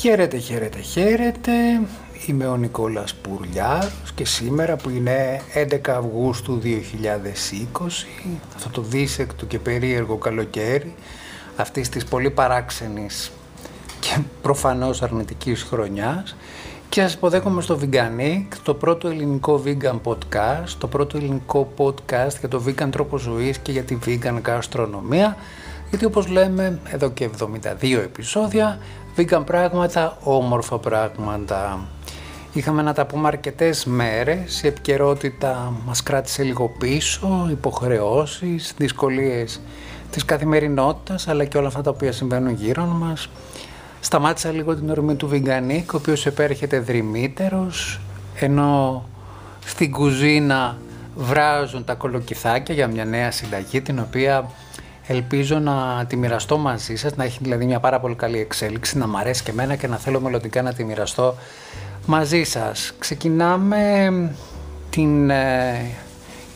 Χαίρετε, χαίρετε, χαίρετε. Είμαι ο Νικόλας Πουρλιάρος και σήμερα που είναι 11 Αυγούστου 2020, αυτό το δίσεκτο και περίεργο καλοκαίρι, αυτής της πολύ παράξενης και προφανώς αρνητικής χρονιάς, και σας υποδέχομαι στο Veganic, το πρώτο ελληνικό vegan podcast, το πρώτο ελληνικό podcast για το vegan τρόπο ζωής και για τη vegan γαστρονομία, γιατί όπως λέμε εδώ και 72 επεισόδια, vegan πράγματα, όμορφα πράγματα. Είχαμε να τα πούμε αρκετές μέρες, η επικαιρότητα μας κράτησε λίγο πίσω, υποχρεώσεις, δυσκολίες της καθημερινότητας, αλλά και όλα αυτά τα οποία συμβαίνουν γύρω μας. Σταμάτησα λίγο την ορμή του Veganic, ο οποίος επέρχεται δρυμύτερος, ενώ στην κουζίνα βράζουν τα κολοκυθάκια για μια νέα συνταγή, την οποία ελπίζω να τη μοιραστώ μαζί σας, να έχει δηλαδή μια πάρα πολύ καλή εξέλιξη, να μ' αρέσει και εμένα και να θέλω μελλοντικά να τη μοιραστώ μαζί σας. Ξεκινάμε την ε,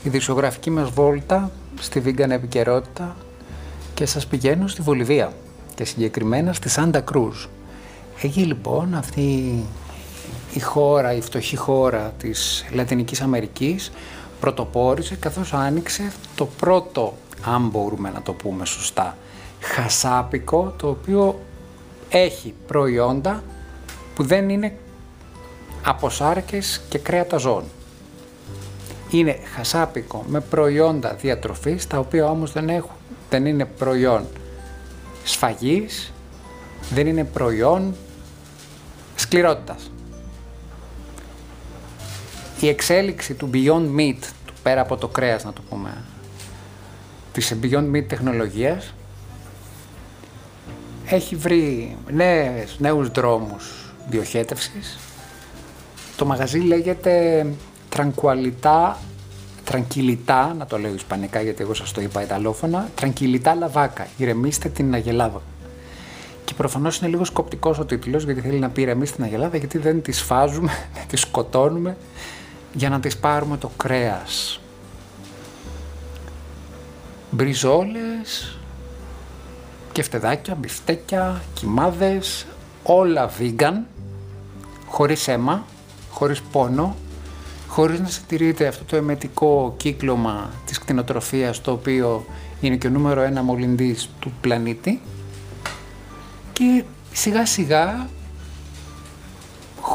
ειδησιογραφική μας βόλτα στη Vegan Επικαιρότητα και σας πηγαίνω στη Βολιβία και συγκεκριμένα στη Σάντα Κρούζ. Εκεί λοιπόν αυτή η χώρα, η φτωχή χώρα της Λατινικής Αμερικής πρωτοπόρησε καθώς άνοιξε το πρώτο, αν μπορούμε να το πούμε σωστά, χασάπικο το οποίο έχει προϊόντα που δεν είναι από σάρκες και κρέατα ζώων. Είναι χασάπικο με προϊόντα διατροφής τα οποία όμως δεν, έχουν, δεν είναι προϊόν σφαγής, δεν είναι προϊόν σκληρότητας. Η εξέλιξη του Beyond Meat, του πέρα από το κρέας να το πούμε, της Beyond Meat τεχνολογίας, έχει βρει νέες, νέους δρόμους διοχέτευσης. Το μαγαζί λέγεται Tranquilita Τρανκυλιτά, να το λέω ισπανικά γιατί εγώ σας το είπα ιταλόφωνα, Τρανκυλιτά Λαβάκα, ηρεμήστε την Αγελάδα. Και προφανώς είναι λίγο σκοπτικός ο τίτλος, γιατί θέλει να πει ηρεμήστε την Αγελάδα, γιατί δεν τη φάζουμε, δεν τη σκοτώνουμε για να της πάρουμε το κρέας. Μπριζόλες, κεφτεδάκια, μπιφτέκια, κοιμάδες, όλα vegan, χωρίς αίμα, χωρίς πόνο, χωρίς να τηρείται αυτό το εμετικό κύκλωμα της κτηνοτροφίας το οποίο είναι και ο νούμερο ένα μολυντής του πλανήτη και σιγά σιγά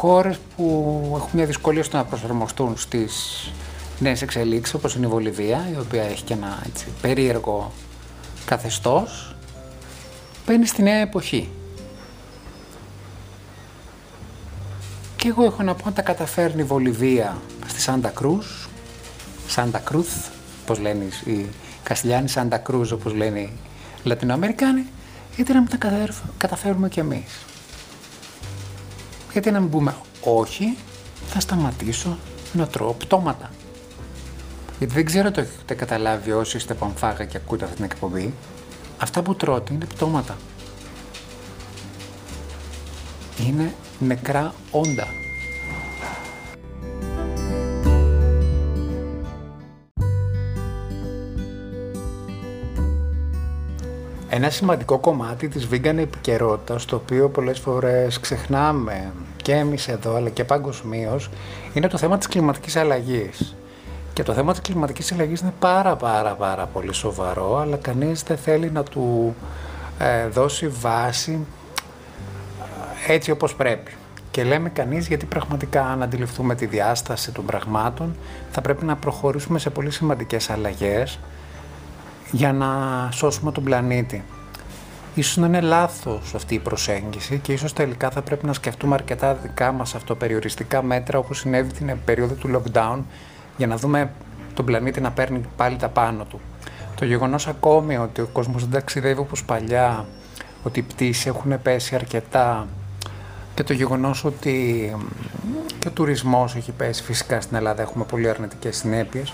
χώρες που έχουν μια δυσκολία στο να προσαρμοστούν στις νέες εξελίξεις όπως είναι η Βολιβία η οποία έχει και ένα έτσι, περίεργο καθεστώς μπαίνει στη νέα εποχή. Και εγώ έχω να πω να τα καταφέρνει η Βολιβία στη Σάντα Κρούζ, Σάντα Κρούθ, όπως λένε οι Καστιλιάνοι, Σάντα Κρούζ όπως λένε οι Λατινοαμερικάνοι, γιατί να μην τα καταφέρουμε κι εμείς. Γιατί να μην πούμε όχι, θα σταματήσω να τρώω πτώματα. Γιατί δεν ξέρω το έχετε καταλάβει όσοι είστε πανφάγα και ακούτε αυτή την εκπομπή. Αυτά που τρώτε είναι πτώματα. Είναι νεκρά όντα. Ένα σημαντικό κομμάτι της vegan επικαιρότητας, το οποίο πολλές φορές ξεχνάμε και εμείς εδώ αλλά και παγκοσμίως, είναι το θέμα της κλιματικής αλλαγής. Και το θέμα της κλιματικής αλλαγής είναι πάρα πάρα πάρα πολύ σοβαρό, αλλά κανείς δεν θέλει να του ε, δώσει βάση ε, έτσι όπως πρέπει. Και λέμε κανείς γιατί πραγματικά αν αντιληφθούμε τη διάσταση των πραγμάτων θα πρέπει να προχωρήσουμε σε πολύ σημαντικές αλλαγές για να σώσουμε τον πλανήτη. Ίσως να είναι λάθος αυτή η προσέγγιση και ίσως τελικά θα πρέπει να σκεφτούμε αρκετά δικά μας αυτοπεριοριστικά μέτρα όπως συνέβη την περίοδο του lockdown για να δούμε τον πλανήτη να παίρνει πάλι τα πάνω του. Το γεγονός ακόμη ότι ο κόσμος δεν ταξιδεύει όπως παλιά, ότι οι πτήσεις έχουν πέσει αρκετά και το γεγονός ότι και ο τουρισμός έχει πέσει φυσικά στην Ελλάδα, έχουμε πολύ αρνητικές συνέπειες,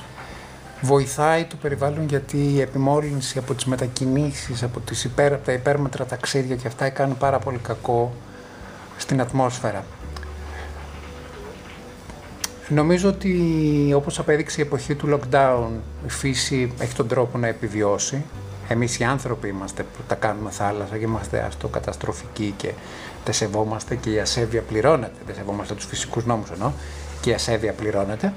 βοηθάει το περιβάλλον γιατί η επιμόλυνση από τις μετακινήσεις, από, τις υπέρ, τα υπέρμετρα ταξίδια και αυτά κάνει πάρα πολύ κακό στην ατμόσφαιρα. Νομίζω ότι όπως απέδειξε η εποχή του lockdown η φύση έχει τον τρόπο να επιβιώσει Εμείς οι άνθρωποι είμαστε που τα κάνουμε θάλασσα και είμαστε αστοκαταστροφικοί και δεν σεβόμαστε και η ασέβεια πληρώνεται. Δεν σεβόμαστε τους φυσικούς νόμους ενώ και η ασέβεια πληρώνεται.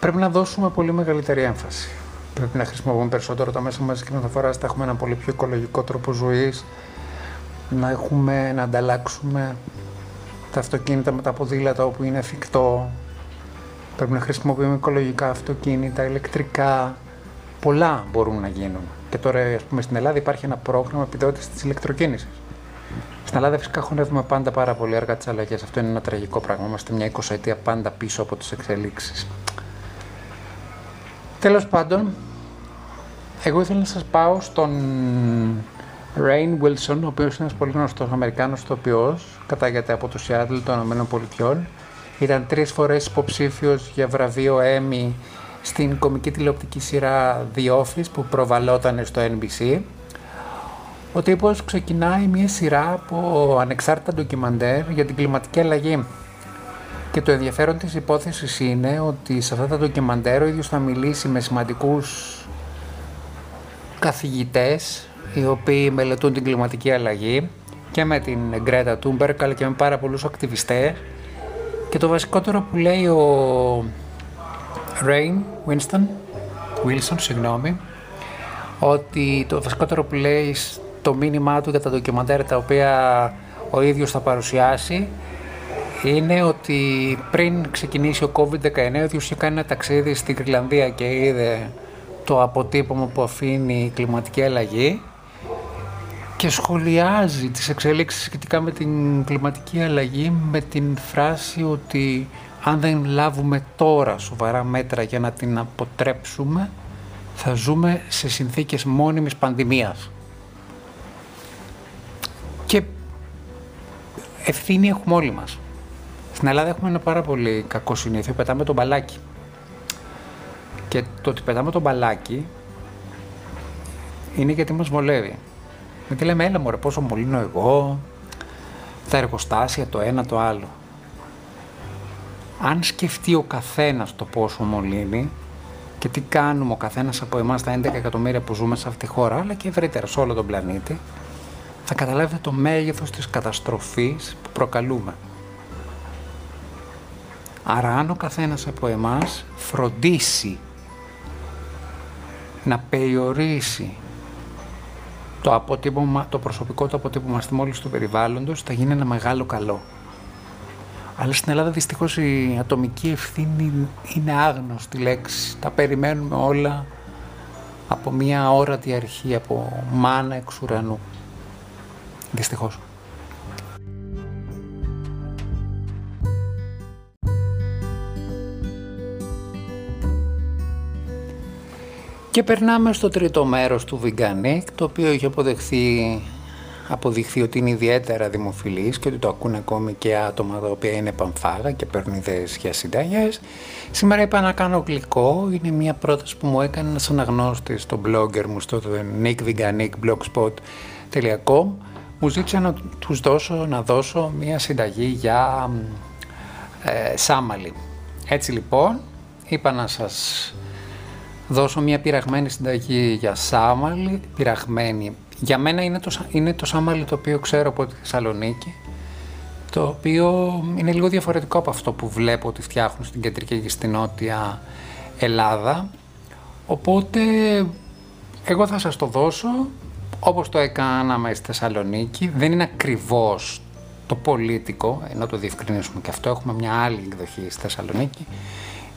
Πρέπει να δώσουμε πολύ μεγαλύτερη έμφαση. Πρέπει να χρησιμοποιούμε περισσότερο τα μέσα μαζικής μεταφοράς, να έχουμε ένα πολύ πιο οικολογικό τρόπο ζωής, να, έχουμε, να ανταλλάξουμε τα αυτοκίνητα με τα ποδήλατα όπου είναι εφικτό. Πρέπει να χρησιμοποιούμε οικολογικά αυτοκίνητα, ηλεκτρικά. Πολλά μπορούν να γίνουν. Και τώρα, ας πούμε, στην Ελλάδα υπάρχει ένα πρόγραμμα επιδότησης της ηλεκτροκίνησης. Στην Ελλάδα φυσικά χωνεύουμε πάντα πάρα πολύ αργά τις αλλαγές. Αυτό είναι ένα τραγικό πράγμα. Είμαστε μια εικοσαετία πάντα πίσω από τις εξελίξεις. Τέλος πάντων, εγώ ήθελα να σας πάω στον Rain Wilson, ο οποίος είναι ένας πολύ γνωστός Αμερικάνος τοπιός, κατάγεται από το Seattle των ΗΠΑ. Ήταν τρεις φορές υποψήφιος για βραβείο Emmy στην κομική τηλεοπτική σειρά The Office που προβαλόταν στο NBC. Ο τύπος ξεκινάει μια σειρά από ανεξάρτητα ντοκιμαντέρ για την κλιματική αλλαγή. Και το ενδιαφέρον της υπόθεσης είναι ότι σε αυτά τα ντοκιμαντέρ ο ίδιος θα μιλήσει με σημαντικούς καθηγητές οι οποίοι μελετούν την κλιματική αλλαγή και με την Γκρέτα Τούμπερκ αλλά και με πάρα πολλούς ακτιβιστές. Και το βασικότερο που λέει ο Rain Winston Wilson, συγγνώμη ότι το βασικότερο που λέει το μήνυμά του για τα ντοκιμαντέρ τα οποία ο ίδιος θα παρουσιάσει είναι ότι πριν ξεκινήσει ο COVID-19 ο ίδιος είχε κάνει ένα ταξίδι στην Κρυλανδία και είδε το αποτύπωμα που αφήνει η κλιματική αλλαγή και σχολιάζει τις εξέλιξεις σχετικά με την κλιματική αλλαγή με την φράση ότι αν δεν λάβουμε τώρα σοβαρά μέτρα για να την αποτρέψουμε θα ζούμε σε συνθήκες μόνιμης πανδημίας. Και ευθύνη έχουμε όλοι μας. Στην Ελλάδα έχουμε ένα πάρα πολύ κακό συνήθειο, πετάμε τον μπαλάκι. Και το ότι πετάμε τον μπαλάκι είναι γιατί μας βολεύει. Γιατί λέμε, έλα μωρέ, πόσο μολύνω εγώ, τα εργοστάσια, το ένα, το άλλο. Αν σκεφτεί ο καθένας το πόσο μολύνει και τι κάνουμε ο καθένας από εμάς τα 11 εκατομμύρια που ζούμε σε αυτή τη χώρα, αλλά και ευρύτερα σε όλο τον πλανήτη, θα καταλάβετε το μέγεθος της καταστροφής που προκαλούμε. Άρα αν ο καθένας από εμάς φροντίσει να περιορίσει το, αποτύπωμα, το προσωπικό του αποτύπωμα στη μόλις του περιβάλλοντος θα γίνει ένα μεγάλο καλό. Αλλά στην Ελλάδα δυστυχώς η ατομική ευθύνη είναι άγνωστη λέξη. Τα περιμένουμε όλα από μια όρατη αρχή, από μάνα εξ ουρανού. Δυστυχώς. Και περνάμε στο τρίτο μέρος του Veganic, το οποίο έχει αποδεχθεί, αποδειχθεί ότι είναι ιδιαίτερα δημοφιλής και ότι το ακούν ακόμη και άτομα τα οποία είναι πανφάγα και παίρνουν ιδέες για συνταγές. Σήμερα είπα να κάνω γλυκό, είναι μια πρόταση που μου έκανε ένας αναγνώστης στο blogger μου στο nickveganic.blogspot.com μου ζήτησε να τους δώσω, να δώσω μια συνταγή για ε, σάμαλι. Έτσι λοιπόν, είπα να σας δώσω μια πειραγμένη συνταγή για σάμαλι, πειραγμένη. Για μένα είναι το, είναι το σάμαλι το οποίο ξέρω από τη Θεσσαλονίκη, το οποίο είναι λίγο διαφορετικό από αυτό που βλέπω ότι φτιάχνουν στην κεντρική και στην νότια Ελλάδα. Οπότε εγώ θα σας το δώσω όπως το έκαναμε στη Θεσσαλονίκη. Δεν είναι ακριβώς το πολίτικο, ενώ το διευκρινίσουμε και αυτό, έχουμε μια άλλη εκδοχή στη Θεσσαλονίκη.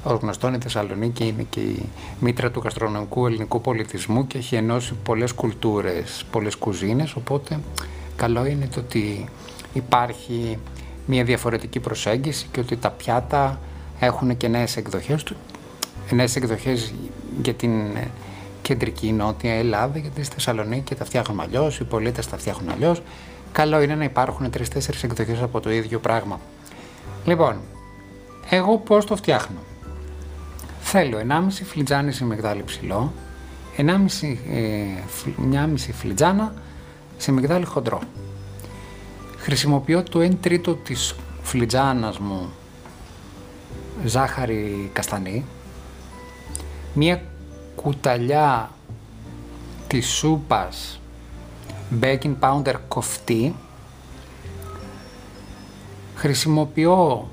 Ω γνωστόν, η Θεσσαλονίκη είναι και η μήτρα του γαστρονομικού ελληνικού πολιτισμού και έχει ενώσει πολλές κουλτούρες, πολλές κουζίνες. Οπότε, καλό είναι το ότι υπάρχει μια διαφορετική προσέγγιση και ότι τα πιάτα έχουν και νέες εκδοχές του. Νέες εκδοχές για την κεντρική νότια Ελλάδα, γιατί στη Θεσσαλονίκη τα φτιάχνουν αλλιώς, οι πολίτες τα φτιάχνουν αλλιώς. Καλό είναι να υπάρχουν τρει-τέσσερι εκδοχές από το ίδιο πράγμα. Λοιπόν, εγώ πώς το φτιάχνω; Θέλω 1,5 φλιτζάνι σε μυγδάλι ψηλό, 1,5, ε, μισή φλιτζάνα σε μυγδάλι χοντρό. Χρησιμοποιώ το 1 τρίτο της φλιτζάνας μου ζάχαρη καστανή, μία κουταλιά της σούπας baking powder κοφτή χρησιμοποιώ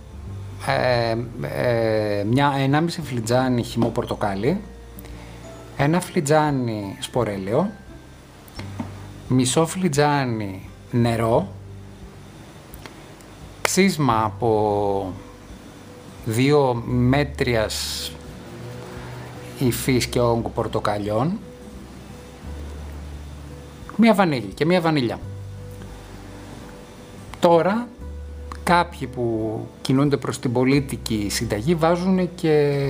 ε, ε, μια, ένα μισή φλιτζάνι χυμό πορτοκάλι, ένα φλιτζάνι σπορέλαιο, μισό φλιτζάνι νερό, ξύσμα από δύο μέτριας υφής και όγκου πορτοκαλιών, μία βανίλια και μία βανίλια. Τώρα κάποιοι που κινούνται προς την πολίτικη συνταγή βάζουν και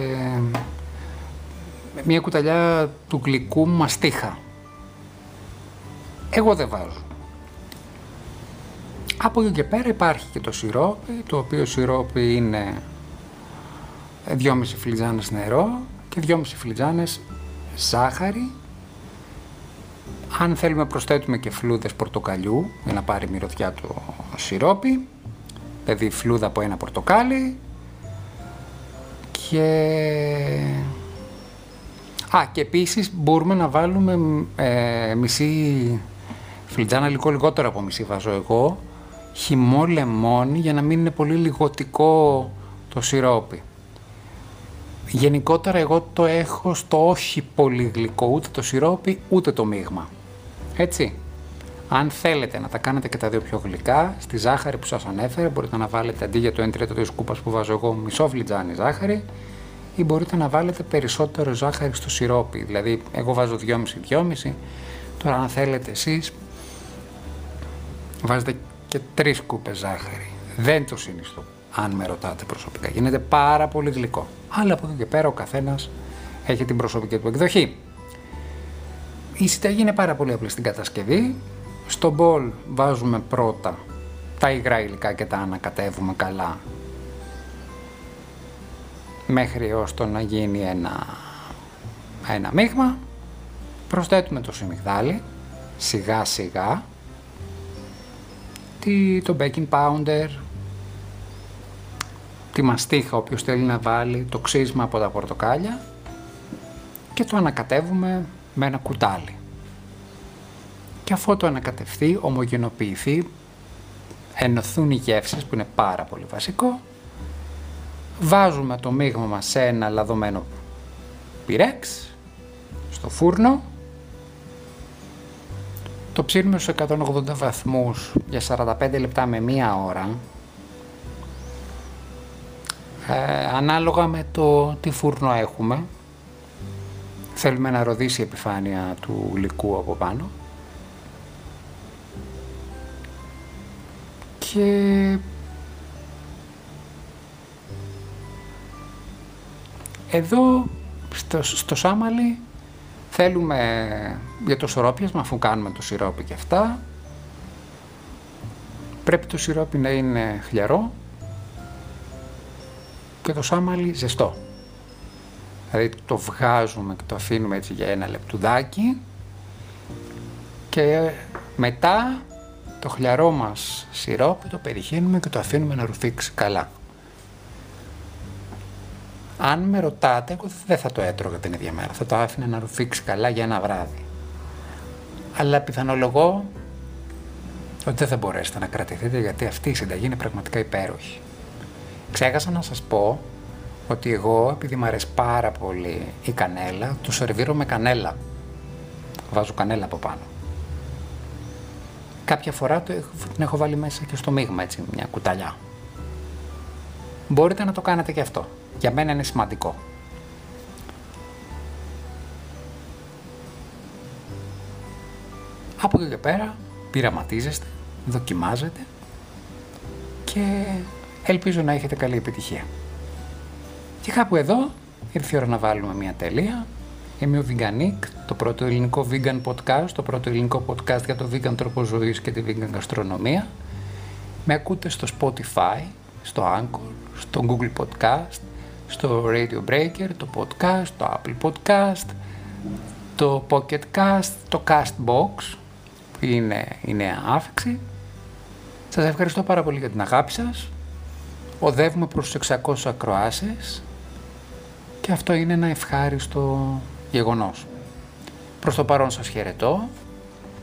μια κουταλιά του γλυκού μαστίχα. Εγώ δεν βάζω. Από εκεί και πέρα υπάρχει και το σιρόπι, το οποίο σιρόπι είναι 2,5 φλιτζάνες νερό και 2,5 φλιτζάνες ζάχαρη. Αν θέλουμε προσθέτουμε και φλούδες πορτοκαλιού για να πάρει μυρωδιά το σιρόπι δηλαδή φλούδα από ένα πορτοκάλι και... Α, και επίσης μπορούμε να βάλουμε ε, μισή φλιτζάνα λίγο λιγότερο από μισή βάζω εγώ χυμό λεμόνι για να μην είναι πολύ λιγοτικό το σιρόπι. Γενικότερα εγώ το έχω στο όχι πολύ γλυκό ούτε το σιρόπι ούτε το μείγμα. Έτσι. Αν θέλετε να τα κάνετε και τα δύο πιο γλυκά, στη ζάχαρη που σας ανέφερε μπορείτε να βάλετε αντί για το 1 τρίτο της κούπας που βάζω εγώ μισό φλιτζάνι ζάχαρη ή μπορείτε να βάλετε περισσότερο ζάχαρη στο σιρόπι, δηλαδή εγώ βάζω 2,5-2,5 τώρα αν θέλετε εσείς βάζετε και 3 κούπες ζάχαρη. Δεν το συνιστώ, αν με ρωτάτε προσωπικά. Γίνεται πάρα πολύ γλυκό. Αλλά από εδώ και πέρα ο καθένας έχει την προσωπική του εκδοχή. Η συνταγή είναι πάρα πολύ απλή στην κατασκευή. Στο μπολ βάζουμε πρώτα τα υγρά υλικά και τα ανακατεύουμε καλά μέχρι ώστε να γίνει ένα, ένα μείγμα. Προσθέτουμε το σιμιγδάλι σιγά σιγά το baking powder τη μαστίχα όποιος θέλει να βάλει το ξύσμα από τα πορτοκάλια και το ανακατεύουμε με ένα κουτάλι και αφού το ανακατευθεί, ομογενοποιηθεί, ενωθούν οι γεύσεις που είναι πάρα πολύ βασικό, βάζουμε το μείγμα μας σε ένα λαδωμένο πυρέξ, στο φούρνο, το ψήνουμε στους 180 βαθμούς για 45 λεπτά με μία ώρα, ε, ανάλογα με το τι φούρνο έχουμε, θέλουμε να ροδίσει η επιφάνεια του γλυκού από πάνω, και εδώ στο, στο Σάμαλι θέλουμε για το σωρόπιασμα αφού κάνουμε το σιρόπι και αυτά πρέπει το σιρόπι να είναι χλιαρό και το σάμαλι ζεστό. Δηλαδή το βγάζουμε και το αφήνουμε έτσι για ένα λεπτουδάκι και μετά το χλιαρό μας σιρόπι το περιχύνουμε και το αφήνουμε να ρουφήξει καλά. Αν με ρωτάτε, εγώ δεν θα το έτρωγα την ίδια μέρα. Θα το άφηνα να ρουφήξει καλά για ένα βράδυ. Αλλά πιθανολογώ ότι δεν θα μπορέσετε να κρατηθείτε γιατί αυτή η συνταγή είναι πραγματικά υπέροχη. Ξέχασα να σας πω ότι εγώ, επειδή μου αρέσει πάρα πολύ η κανέλα, το σερβίρω με κανέλα. Βάζω κανέλα από πάνω. Κάποια φορά το έχω, την έχω βάλει μέσα και στο μείγμα, έτσι, μια κουταλιά. Μπορείτε να το κάνετε και αυτό. Για μένα είναι σημαντικό. Από εκεί και πέρα πειραματίζεστε, δοκιμάζετε και ελπίζω να έχετε καλή επιτυχία. Και κάπου εδώ ήρθε η ώρα να βάλουμε μια τελεία Είμαι ο Veganic, το πρώτο ελληνικό vegan podcast, το πρώτο ελληνικό podcast για το vegan τρόπο ζωής και τη vegan γαστρονομία. Με ακούτε στο Spotify, στο Anchor, στο Google Podcast, στο Radio Breaker, το podcast, το Apple Podcast, το Pocket Cast, το Castbox, που είναι η νέα άφηξη. Σας ευχαριστώ πάρα πολύ για την αγάπη σας. Οδεύουμε προς τους 600 ακροάσεις και αυτό είναι ένα ευχάριστο γεγονός. Προς το παρόν σας χαιρετώ.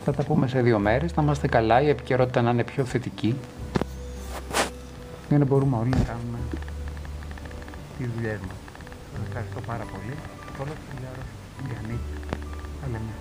Θα τα πούμε σε δύο μέρες. Να είμαστε καλά, η επικαιρότητα να είναι πιο θετική. Για να μπορούμε όλοι να κάνουμε τις δουλειές μας. Σας ευχαριστώ πάρα πολύ. Όλα φιλιά, Γιάννη. Τα λέμε.